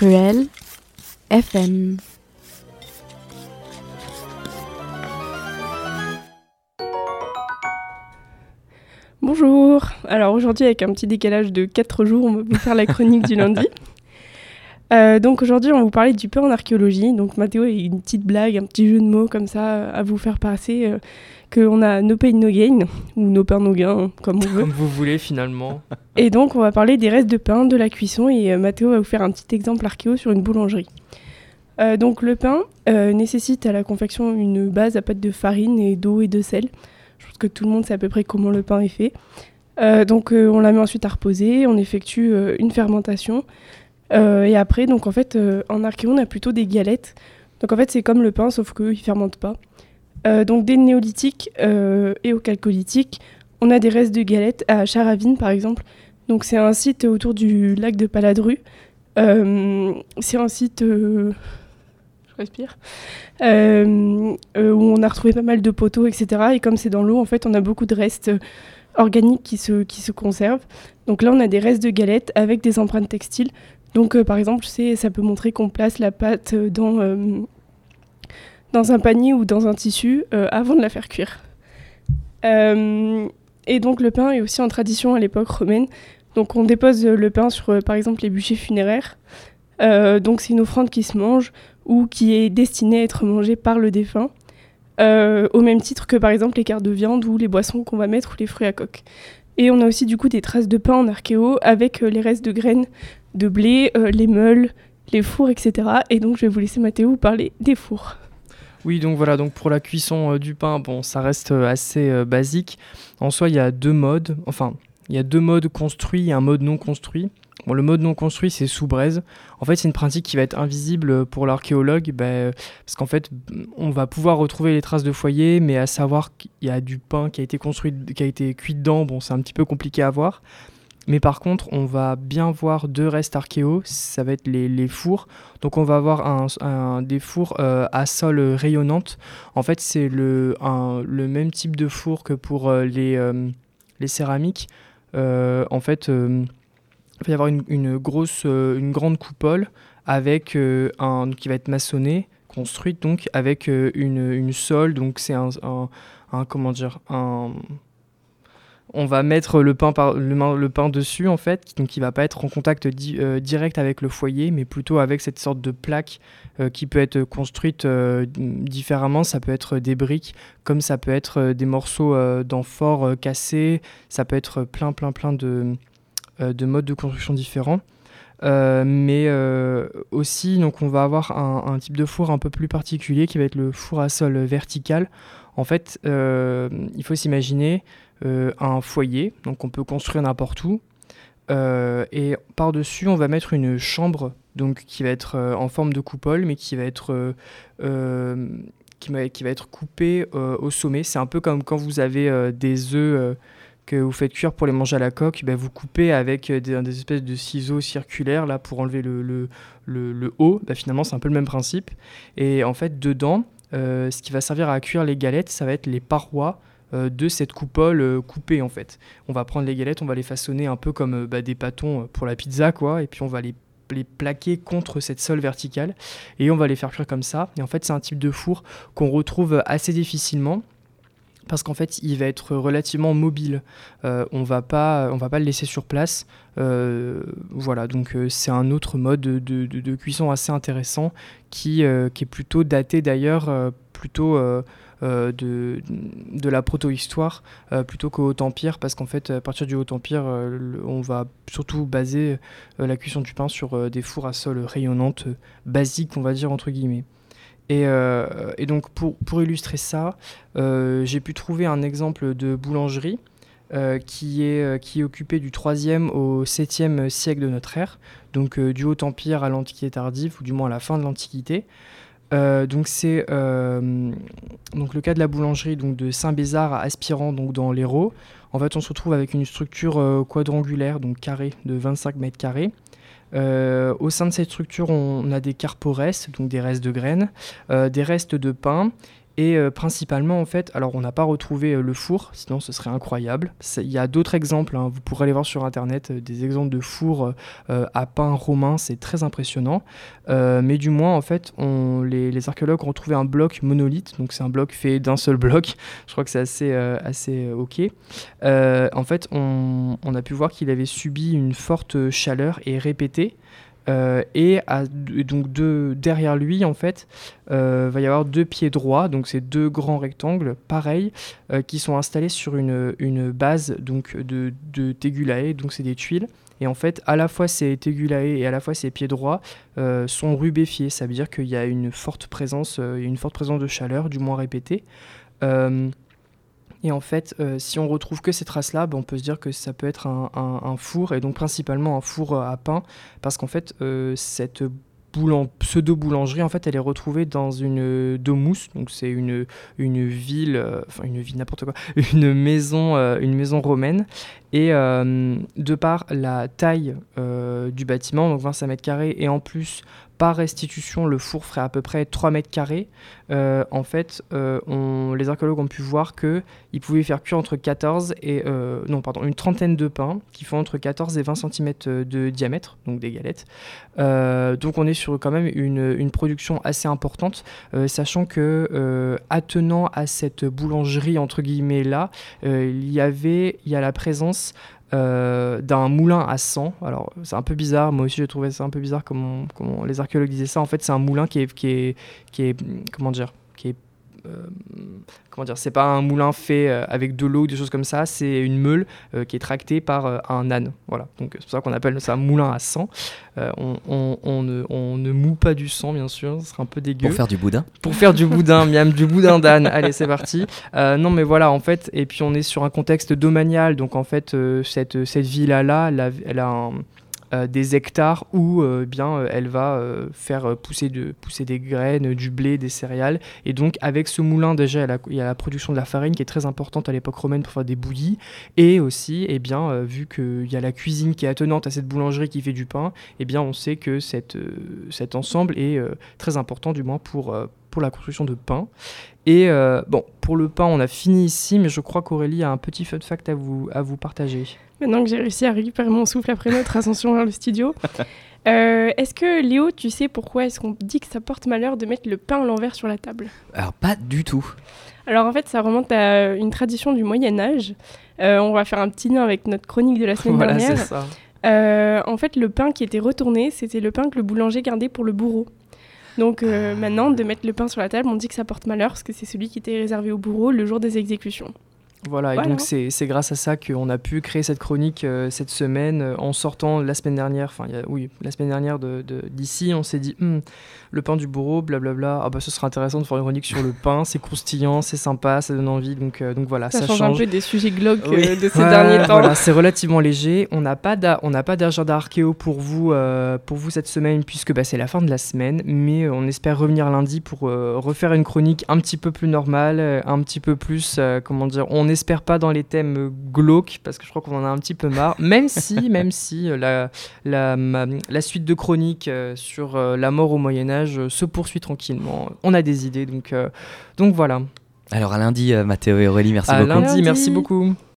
Cruel FM. Bonjour. Alors aujourd'hui avec un petit décalage de 4 jours, on va vous faire la chronique du lundi. Euh, donc aujourd'hui on va vous parler du pain en archéologie. Donc Mathéo a une petite blague, un petit jeu de mots comme ça à vous faire passer euh, qu'on a no pain no gain ou no pain no gain comme on veut. Comme vous voulez finalement. Et donc on va parler des restes de pain, de la cuisson et euh, Mathéo va vous faire un petit exemple archéo sur une boulangerie. Euh, donc le pain euh, nécessite à la confection une base à pâte de farine et d'eau et de sel. Je pense que tout le monde sait à peu près comment le pain est fait. Euh, donc euh, on la met ensuite à reposer, on effectue euh, une fermentation. Euh, et après, donc en fait, euh, en archéo, on a plutôt des galettes. Donc en fait, c'est comme le pain, sauf qu'ils ne fermentent pas. Euh, donc dès le néolithique et au calcolithique, on a des restes de galettes à Charavine par exemple. Donc c'est un site autour du lac de Paladru. C'est un site, je respire, où on a retrouvé pas mal de poteaux, etc. Et comme c'est dans l'eau, en fait, on a beaucoup de restes organiques qui se conservent. Donc là, on a des restes de galettes avec des empreintes textiles. Donc euh, par exemple, ça peut montrer qu'on place la pâte euh, dans, euh, dans un panier ou dans un tissu avant de la faire cuire. Et donc le pain est aussi en tradition à l'époque romaine. Donc on dépose le pain sur par exemple les bûchers funéraires. Donc c'est une offrande qui se mange ou qui est destinée à être mangée par le défunt. Au même titre que par exemple les quarts de viande ou les boissons qu'on va mettre ou les fruits à coque. Et on a aussi du coup des traces de pain en archéo avec euh, les restes de graines de blé, euh, les meules, les fours, etc. Et donc je vais vous laisser Mathéo vous parler des fours. Oui, donc voilà, donc pour la cuisson euh, du pain, bon, ça reste assez basique. En soi, il y a deux modes, enfin, il y a deux modes construits et un mode non construit. Le mode non construit, c'est sous braise. En fait, c'est une pratique qui va être invisible pour l'archéologue, ben, parce qu'en fait, on va pouvoir retrouver les traces de foyer, mais à savoir qu'il y a du pain qui a été construit, qui a été cuit dedans, bon, c'est un petit peu compliqué à voir. Mais par contre, on va bien voir deux restes archéo, ça va être les, fours. Donc on va avoir des fours euh, à sol rayonnante. En fait, c'est le, même type de four que pour euh, les, euh, les céramiques. En fait, il va y avoir une, grosse, euh, une grande coupole avec euh, un qui va être maçonné, construite donc avec euh, une, une. Donc c'est un, comment dire un on va mettre le pain, par, le, pain dessus en fait, donc il va pas être en contact di- direct avec le foyer, mais plutôt avec cette sorte de plaque qui peut être construite différemment. Ça peut être des briques, comme ça peut être des morceaux d'amphore euh, cassés, ça peut être plein plein plein de, de modes de construction différents. Euh, mais euh, aussi, donc on va avoir un, type de four un peu plus particulier qui va être le four à sol vertical. En fait, euh, il faut s'imaginer euh, un foyer, donc on peut construire n'importe où. Euh, et par-dessus, on va mettre une chambre donc, qui va être euh, en forme de coupole, mais qui va être, euh, euh, qui va, qui va être coupée euh, au sommet. C'est un peu comme quand vous avez euh, des œufs euh, vous faites cuire pour les manger à la coque, ben, vous coupez avec euh, des, espèces de ciseaux circulaires là, pour enlever le, haut. Ben, finalement, c'est un peu le même principe. Et en fait, dedans, euh, ce qui va servir à cuire les galettes, ça va être les parois euh, de cette coupole coupée en fait. On va prendre les galettes, on va les façonner un peu comme bah, des pâtons pour la pizza quoi, et puis on va les, les plaquer contre cette sole verticale et on va les faire cuire comme ça. Et en fait c'est un type de four qu'on retrouve assez difficilement parce qu'en fait il va être relativement mobile. Euh, on va pas on va pas le laisser sur place. Euh, voilà donc euh, c'est un autre mode de, cuisson assez intéressant qui, est plutôt daté d'ailleurs plutôt de, la proto-histoire plutôt qu'au Haut Empire, parce qu'en fait, à partir du Haut Empire, on va surtout baser la cuisson du pain sur des fours à sol rayonnantes, euh, basiques, on va dire, entre guillemets. Et, euh, et donc, pour, pour illustrer ça, euh, j'ai pu trouver un exemple de boulangerie euh, qui, est, qui est occupé du 3e au 7e siècle de notre ère, donc du Haut Empire à l'Antiquité tardive, ou du moins à la fin de l'Antiquité. Donc c'est le cas de la boulangerie donc de Saint-Bézard à Aspirant donc dans l'Hérault. En fait, on se retrouve avec une structure quadrangulaire donc carrée de 25 mètres carrés. Euh, au sein de cette structure, on a des carpores, donc des restes de graines, euh, des restes de pain Et principalement, en fait, alors on n'a pas retrouvé le four, sinon ce serait incroyable. Il y a d'autres exemples, hein. vous pourrez aller voir sur internet des exemples de fours à pain romain, c'est très impressionnant. mais du moins, en fait, les, archéologues ont retrouvé un bloc monolithe, donc c'est un bloc fait d'un seul bloc. Je crois que c'est assez, assez ok. en fait, on, on a pu voir qu'il avait subi une forte chaleur et répétée. Euh, et, donc derrière lui, en fait, euh, va y avoir deux pieds droits, donc ces deux grands rectangles, pareils, euh, qui sont installés sur une, une base donc de, tegulae, donc c'est des tuiles. Et en fait, à la fois ces tegulae et à la fois ces pieds droits sont rubéfiés. Ça veut dire qu'il y a une forte présence, une forte présence de chaleur, du moins répétée. Et en fait, euh, si on retrouve que ces traces-là, ben, on peut se dire que ça peut être un, four, et donc principalement un four euh, à pain, parce qu'en fait, euh, cette pseudo-boulangerie, en fait, elle est retrouvée dans une domousse, donc c'est une, une ville, enfin une ville n'importe quoi, une maison, une maison romaine, et de par la taille du bâtiment, donc 25 mètres carrés, et en plus par restitution, le four ferait à peu près 3 mètres carrés. Euh, en fait, euh, les archéologues ont pu voir qu'il pouvait faire cuire entre 14 et euh, non pardon une trentaine de pains qui font entre 14 et 20 cm de diamètre, donc des galettes. donc on est sur quand même une, une production assez importante, sachant que attenant à cette boulangerie entre guillemets là, il y avait il y a la présence euh, d'un moulin à sang. Alors c'est un peu bizarre, moi aussi j'ai trouvé ça un peu bizarre comment, les archéologues disaient ça. En fait c'est un moulin qui est, qui est, comment dire, qui comment dire, c'est pas un moulin fait euh, avec de l'eau, des choses comme ça, c'est une meule euh, qui est tractée par un âne. Voilà, donc c'est pour ça qu'on appelle ça un moulin à sang. On, on, ne, on, ne, moue pas du sang, bien sûr, ce serait un peu dégueu. Pour faire du boudin Pour faire du boudin, miam, du boudin d'âne. Allez, c'est parti. non, mais voilà, en fait, et puis on est sur un contexte domanial, donc en fait, cette, cette villa-là, elle a un euh, des hectares où euh, bien euh, elle va faire pousser, de, pousser des graines, du blé, des céréales. Et donc avec ce moulin déjà il y a la production de la farine qui est très importante à l'époque romaine pour faire des bouillies. Et aussi, eh bien, vu qu'il y a la cuisine qui est attenante à cette boulangerie qui fait du pain, eh bien on sait que cet ensemble est très important du moins pour, pour la construction de pain. Et bon, pour le pain, on a fini ici, mais je crois qu'Aurélie a un petit fun fact à vous, à vous partager. Maintenant que j'ai réussi à récupérer mon souffle après notre ascension vers le studio. Euh, est-ce que Léo, tu sais pourquoi est-ce qu'on dit que ça porte malheur de mettre le pain à l'envers sur la table? Alors pas du tout. Alors en fait, ça remonte à une tradition du Moyen Âge. Euh, on va faire un petit lien avec notre chronique de la semaine voilà, dernière. Ça. Euh, en fait, le pain qui était retourné, c'était le pain que le boulanger gardait pour le bourreau. Donc ah. maintenant, de mettre le pain sur la table, on dit que ça porte malheur parce que c'est celui qui était réservé au bourreau le jour des exécutions. Voilà, et donc c'est grâce à ça qu'on a pu créer cette chronique euh, cette semaine euh, en sortant la semaine dernière, enfin oui, la semaine dernière d'ici, de, on s'est dit hmm, le pain du bourreau, blablabla, ah bah ce serait intéressant de faire une chronique sur le pain, c'est croustillant, c'est sympa, ça donne envie, donc, euh, donc voilà, ça, ça change, un peu des sujets glauques de ces derniers temps. Voilà, c'est relativement léger, on n'a pas d'agenda archéo pour vous, pour vous cette semaine puisque bah, c'est la fin de la semaine, mais on espère revenir lundi pour refaire une chronique un petit peu plus normale, un petit peu plus, comment dire, on espère pas dans les thèmes glauques, parce que je crois qu'on en a un petit peu marre, même si, même si euh, la, la, la, suite de chroniques euh, sur euh, la mort au Moyen-Âge se poursuit tranquillement. On a des idées, donc, donc voilà. Alors à lundi, Mathéo et Aurélie, merci à beaucoup. lundi, merci beaucoup.